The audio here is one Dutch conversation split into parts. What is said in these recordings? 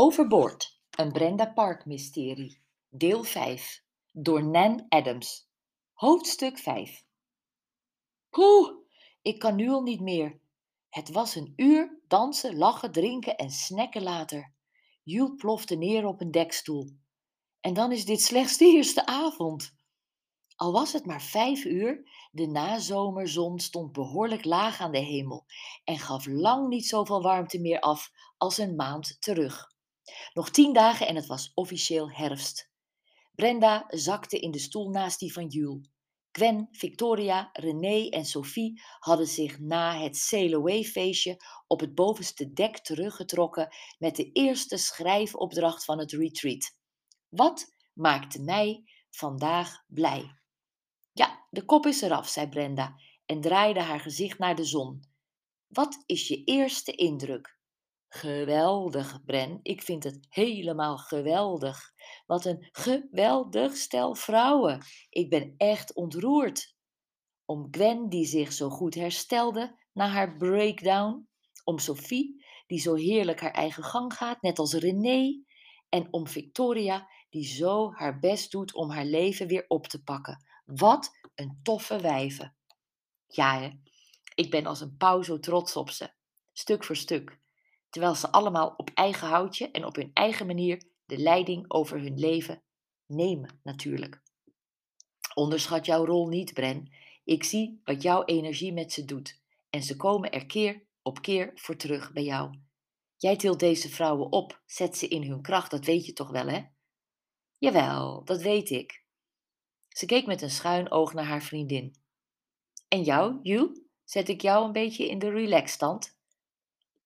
Overboord, een Brenda Park mysterie, deel 5, door Nan Adams. Hoofdstuk 5. Poeh, ik kan nu al niet meer. Het was een uur dansen, lachen, drinken en snacken later. Jules plofte neer op een dekstoel. En dan is dit slechts de eerste avond. Al was het maar vijf uur, de nazomerzon stond behoorlijk laag aan de hemel en gaf lang niet zoveel warmte meer af als een maand terug. Nog tien dagen en het was officieel herfst. Brenda zakte in de stoel naast die van Jules. Gwen, Victoria, René en Sophie hadden zich na het sail away feestje op het bovenste dek teruggetrokken met de eerste schrijfopdracht van het retreat. Wat maakte mij vandaag blij? Ja, de kop is eraf, zei Brenda en draaide haar gezicht naar de zon. Wat is je eerste indruk? Geweldig, Bren. Ik vind het helemaal geweldig. Wat een geweldig stel vrouwen. Ik ben echt ontroerd. Om Gwen, die zich zo goed herstelde na haar breakdown. Om Sophie, die zo heerlijk haar eigen gang gaat, net als René. En om Victoria, die zo haar best doet om haar leven weer op te pakken. Wat een toffe wijven. Ja, hè? ik ben als een pauw zo trots op ze. Stuk voor stuk terwijl ze allemaal op eigen houtje en op hun eigen manier de leiding over hun leven nemen, natuurlijk. Onderschat jouw rol niet, Bren. Ik zie wat jouw energie met ze doet en ze komen er keer op keer voor terug bij jou. Jij tilt deze vrouwen op, zet ze in hun kracht, dat weet je toch wel, hè? Jawel, dat weet ik. Ze keek met een schuin oog naar haar vriendin. En jou, Jules? Zet ik jou een beetje in de relaxstand?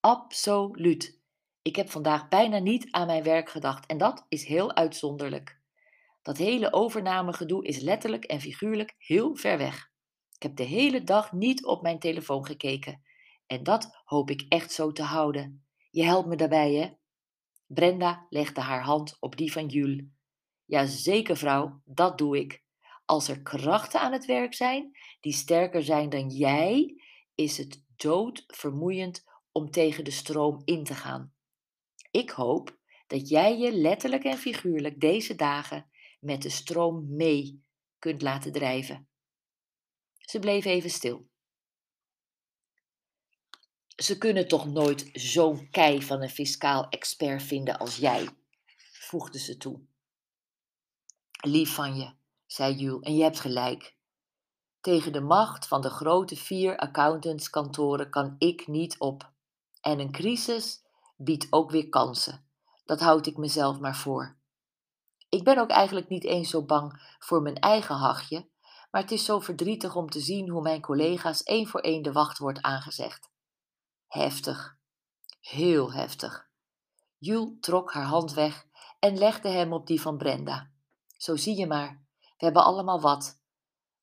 Absoluut. Ik heb vandaag bijna niet aan mijn werk gedacht en dat is heel uitzonderlijk. Dat hele overnamegedoe is letterlijk en figuurlijk heel ver weg. Ik heb de hele dag niet op mijn telefoon gekeken. En dat hoop ik echt zo te houden. Je helpt me daarbij, hè? Brenda legde haar hand op die van Jules. Jazeker, vrouw, dat doe ik. Als er krachten aan het werk zijn die sterker zijn dan jij, is het doodvermoeiend om tegen de stroom in te gaan. Ik hoop dat jij je letterlijk en figuurlijk deze dagen met de stroom mee kunt laten drijven. Ze bleef even stil. Ze kunnen toch nooit zo'n kei van een fiscaal expert vinden als jij, voegde ze toe. Lief van je, zei Jules, en je hebt gelijk. Tegen de macht van de grote vier accountantskantoren kan ik niet op. En een crisis biedt ook weer kansen. Dat houd ik mezelf maar voor. Ik ben ook eigenlijk niet eens zo bang voor mijn eigen hachje, maar het is zo verdrietig om te zien hoe mijn collega's één voor één de wacht wordt aangezegd. Heftig, heel heftig. Jules trok haar hand weg en legde hem op die van Brenda. Zo zie je maar, we hebben allemaal wat.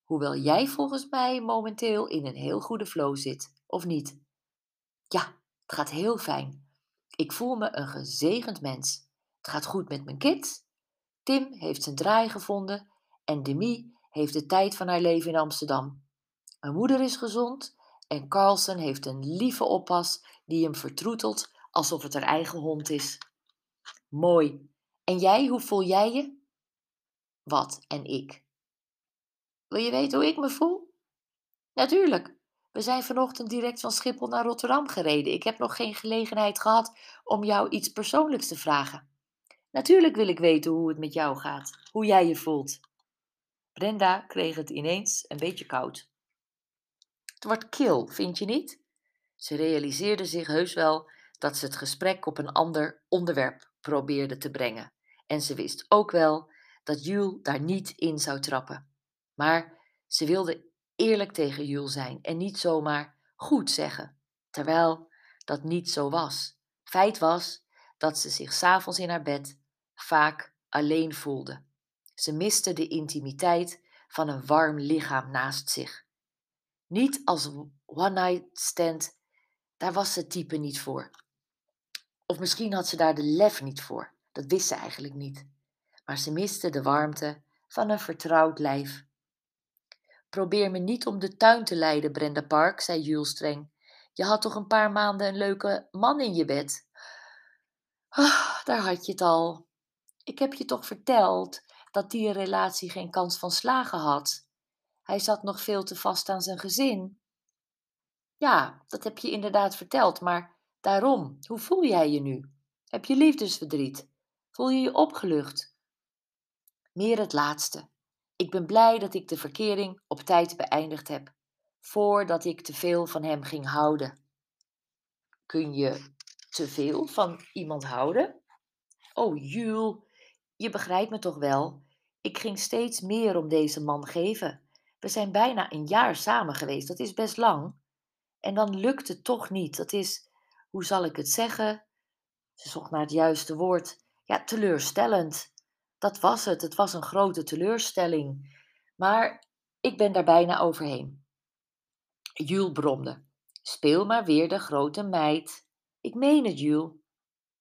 Hoewel jij volgens mij momenteel in een heel goede flow zit, of niet? Ja, het gaat heel fijn. Ik voel me een gezegend mens. Het gaat goed met mijn kids. Tim heeft zijn draai gevonden en Demi heeft de tijd van haar leven in Amsterdam. Mijn moeder is gezond en Carlsen heeft een lieve oppas die hem vertroetelt alsof het haar eigen hond is. Mooi. En jij, hoe voel jij je? Wat en ik? Wil je weten hoe ik me voel? Natuurlijk. We zijn vanochtend direct van Schiphol naar Rotterdam gereden. Ik heb nog geen gelegenheid gehad om jou iets persoonlijks te vragen. Natuurlijk wil ik weten hoe het met jou gaat, hoe jij je voelt. Brenda kreeg het ineens een beetje koud. Het wordt kil, vind je niet? Ze realiseerde zich heus wel dat ze het gesprek op een ander onderwerp probeerde te brengen. En ze wist ook wel dat Jules daar niet in zou trappen. Maar ze wilde eerlijk tegen Jules zijn en niet zomaar goed zeggen, terwijl dat niet zo was. Feit was dat ze zich s'avonds in haar bed vaak alleen voelde. Ze miste de intimiteit van een warm lichaam naast zich. Niet als one-night stand, daar was ze type niet voor. Of misschien had ze daar de lef niet voor, dat wist ze eigenlijk niet. Maar ze miste de warmte van een vertrouwd lijf Probeer me niet om de tuin te leiden, Brenda Park, zei Jules streng. Je had toch een paar maanden een leuke man in je bed? Ah, daar had je het al. Ik heb je toch verteld dat die relatie geen kans van slagen had. Hij zat nog veel te vast aan zijn gezin. Ja, dat heb je inderdaad verteld, maar daarom, hoe voel jij je nu? Heb je liefdesverdriet? Voel je je opgelucht? Meer het laatste. Ik ben blij dat ik de verkering op tijd beëindigd heb, voordat ik te veel van hem ging houden. Kun je te veel van iemand houden? Oh, Jules, je begrijpt me toch wel? Ik ging steeds meer om deze man geven. We zijn bijna een jaar samen geweest, dat is best lang. En dan lukt het toch niet. Dat is, hoe zal ik het zeggen? Ze zocht naar het juiste woord. Ja, teleurstellend. Dat was het. Het was een grote teleurstelling. Maar ik ben daar bijna overheen. Jules bromde. Speel maar weer de grote meid. Ik meen het, Jules.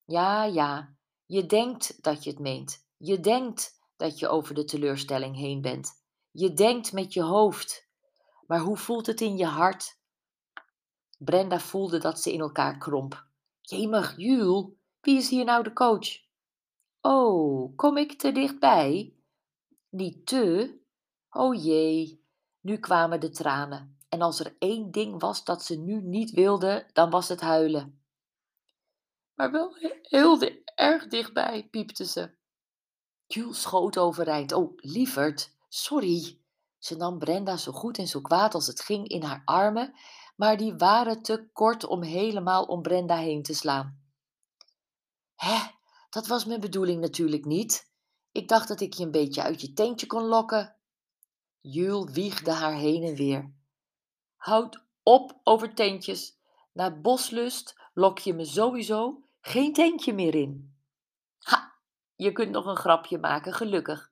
Ja, ja, je denkt dat je het meent. Je denkt dat je over de teleurstelling heen bent. Je denkt met je hoofd. Maar hoe voelt het in je hart? Brenda voelde dat ze in elkaar kromp. Jemig, Jules, wie is hier nou de coach? Oh, kom ik te dichtbij? Niet te? Oh jee, nu kwamen de tranen. En als er één ding was dat ze nu niet wilde, dan was het huilen. Maar wel heel erg dichtbij, piepte ze. Jules schoot overeind. Oh, lieverd, sorry. Ze nam Brenda zo goed en zo kwaad als het ging in haar armen, maar die waren te kort om helemaal om Brenda heen te slaan. Hè, dat was mijn bedoeling natuurlijk niet. Ik dacht dat ik je een beetje uit je tentje kon lokken. Jules wiegde haar heen en weer. Houd op over tentjes. Na boslust lok je me sowieso geen tentje meer in. Ha, je kunt nog een grapje maken, gelukkig.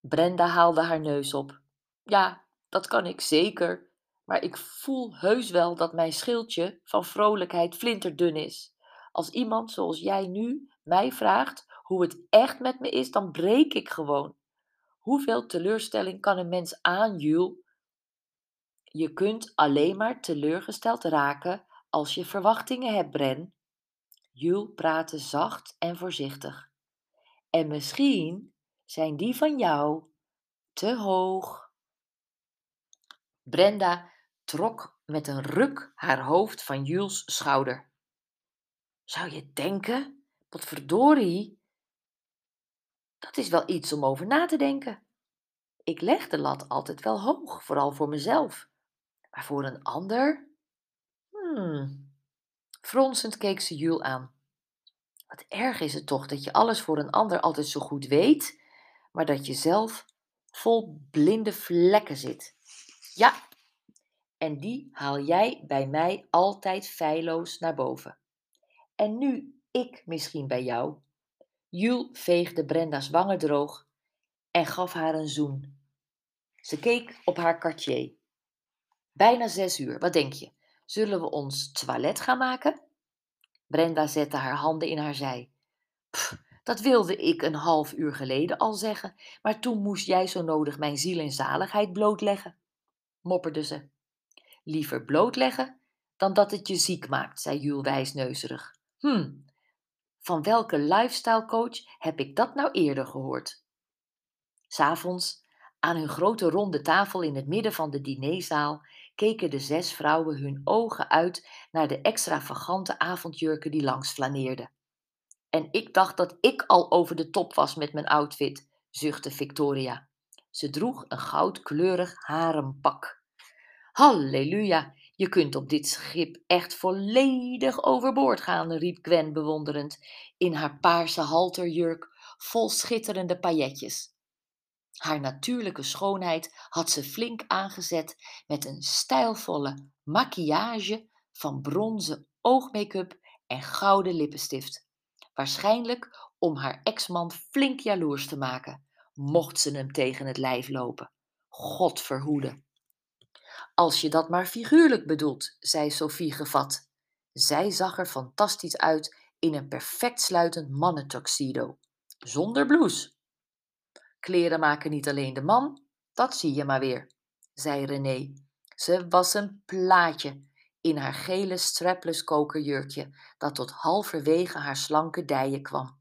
Brenda haalde haar neus op. Ja, dat kan ik zeker, maar ik voel heus wel dat mijn schildje van vrolijkheid flinterdun is. Als iemand zoals jij nu mij vraagt hoe het echt met me is, dan breek ik gewoon. Hoeveel teleurstelling kan een mens aan, Jules? Je kunt alleen maar teleurgesteld raken als je verwachtingen hebt, Bren. Jules praatte zacht en voorzichtig. En misschien zijn die van jou te hoog. Brenda trok met een ruk haar hoofd van Jules schouder. Zou je denken? Wat verdorie? Dat is wel iets om over na te denken. Ik leg de lat altijd wel hoog, vooral voor mezelf. Maar voor een ander? Hmm. Fronsend keek ze Jules aan. Wat erg is het toch dat je alles voor een ander altijd zo goed weet, maar dat je zelf vol blinde vlekken zit. Ja, en die haal jij bij mij altijd feilloos naar boven. En nu ik misschien bij jou. Jules veegde Brenda's wangen droog en gaf haar een zoen. Ze keek op haar cartier. Bijna zes uur, wat denk je? Zullen we ons toilet gaan maken? Brenda zette haar handen in haar zij. Pff, dat wilde ik een half uur geleden al zeggen, maar toen moest jij zo nodig mijn ziel en zaligheid blootleggen, mopperde ze. Liever blootleggen dan dat het je ziek maakt, zei Jules wijsneuzerig. Hm, van welke lifestyle coach heb ik dat nou eerder gehoord? S'avonds, aan hun grote ronde tafel in het midden van de dinerzaal, keken de zes vrouwen hun ogen uit naar de extravagante avondjurken die langs flaneerden. En ik dacht dat ik al over de top was met mijn outfit, zuchtte Victoria. Ze droeg een goudkleurig harenpak. Halleluja, je kunt op dit schip echt volledig overboord gaan, riep Gwen bewonderend in haar paarse halterjurk vol schitterende pailletjes. Haar natuurlijke schoonheid had ze flink aangezet met een stijlvolle maquillage van bronzen oogmake-up en gouden lippenstift. Waarschijnlijk om haar ex-man flink jaloers te maken, mocht ze hem tegen het lijf lopen. God verhoede. Als je dat maar figuurlijk bedoelt, zei Sophie gevat. Zij zag er fantastisch uit in een perfect sluitend mannentuxedo, zonder blouse. Kleren maken niet alleen de man, dat zie je maar weer, zei René. Ze was een plaatje in haar gele strapless kokerjurkje dat tot halverwege haar slanke dijen kwam.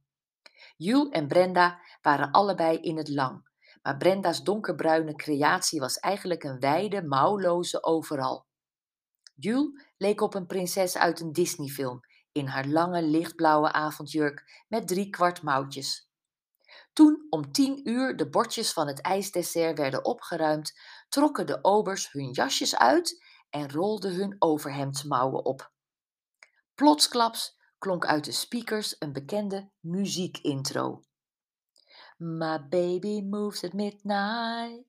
Jules en Brenda waren allebei in het lang, maar Brenda's donkerbruine creatie was eigenlijk een wijde, mouwloze overal. Jules leek op een prinses uit een Disneyfilm in haar lange lichtblauwe avondjurk met drie kwart mouwtjes. Toen om tien uur de bordjes van het ijsdessert werden opgeruimd, trokken de obers hun jasjes uit en rolden hun overhemdsmouwen op. Plotsklaps klonk uit de speakers een bekende muziekintro. My baby moves at midnight,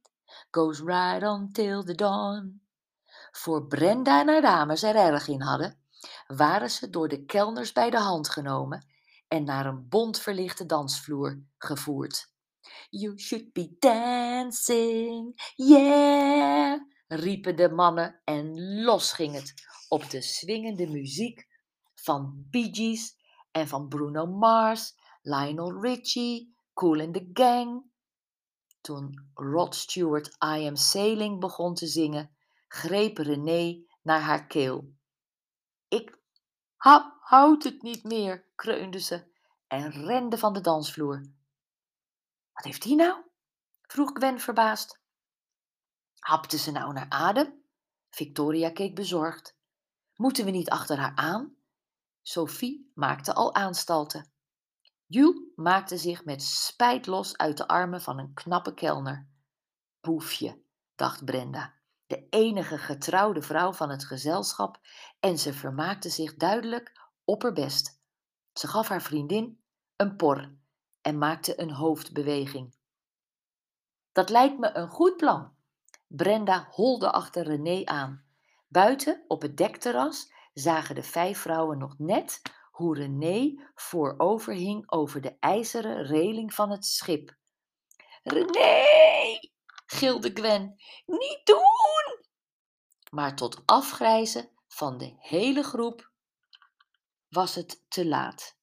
goes right on till the dawn. Voor Brenda en haar dames er erg in hadden, waren ze door de kelners bij de hand genomen en naar een bont verlichte dansvloer gevoerd. You should be dancing, yeah, riepen de mannen en los ging het op de swingende muziek van Bee Gees en van Bruno Mars, Lionel Richie, Cool in the Gang. Toen Rod Stewart I Am Sailing begon te zingen, greep René naar haar keel. Ik ha, houd het niet meer, kreunde ze en rende van de dansvloer. Wat heeft hij nou? vroeg Gwen verbaasd. Hapte ze nou naar adem? Victoria keek bezorgd. Moeten we niet achter haar aan? Sophie maakte al aanstalten. Jules maakte zich met spijt los uit de armen van een knappe kelner. Boefje, dacht Brenda, de enige getrouwde vrouw van het gezelschap, en ze vermaakte zich duidelijk opperbest. Ze gaf haar vriendin een por en maakte een hoofdbeweging. Dat lijkt me een goed plan. Brenda holde achter René aan. Buiten op het dekterras zagen de vijf vrouwen nog net hoe René voorover hing over de ijzeren reling van het schip. René! gilde Gwen. Niet doen! Maar tot afgrijzen van de hele groep was het te laat.